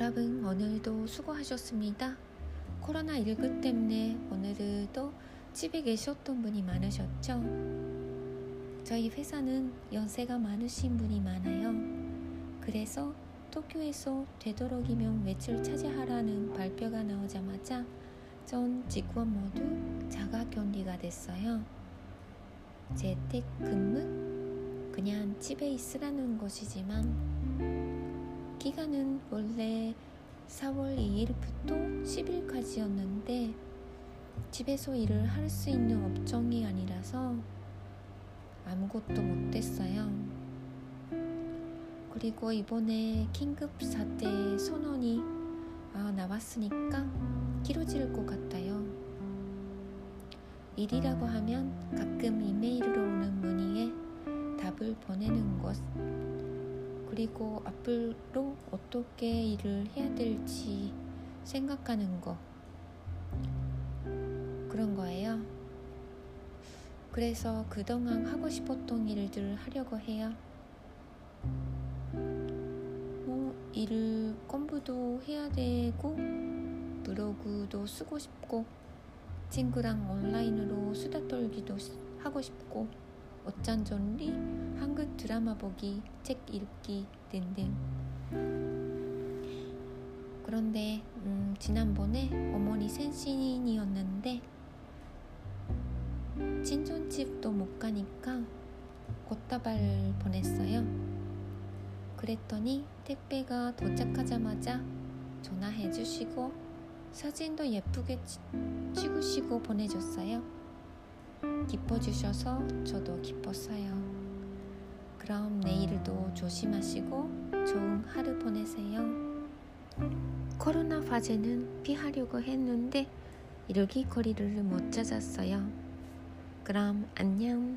여러분 오늘도 수고하셨습니다. 코로나19 때문에 오늘도 집에 계셨던 분이 많으셨죠? 저희 회사는 연세가 많으신 분이 많아요. 그래서 도쿄에서 되도록이면 외출 차지하라는 발표가 나오자마자 전 직원 모두 자가 격리가 됐어요. 재택 근무? 그냥 집에 있으라는 것이지만 기간은 원래 4월 2일부터 10일까지였는데 집에서 일을 할 수 있는 업종이 아니라서 아무것도 못했어요. 그리고 이번에 긴급 사태 선언이 아, 나왔으니까 길어질 것 같아요. 일이라고 하면 가끔 이메일로 오는 문의에 답을 보내는 것 그리고 앞으로 어떻게 일을 해야 될지 생각하는 거 그런 거예요. 그래서 그동안 하고 싶었던 일들 하려고 해요. 뭐 일을 공부도 해야 되고 블로그도 쓰고 싶고 친구랑 온라인으로 수다 떨기도 하고 싶고 어쩐전리 한국 드라마 보기, 책 읽기 등등. 그런데 음, 지난번에 어머니 생신이었는데 친존집도 못 가니까 꽃다발 보냈어요. 그랬더니 택배가 도착하자마자 전화해 주시고 사진도 예쁘게 찍으시고 보내줬어요. 기뻐 주셔서 저도 기뻤어요. 그럼 내일도 조심하시고 좋은 하루 보내세요. 코로나 화제는 피하려고 했는데 이렇게 거리를 못 찾았어요. 그럼 안녕.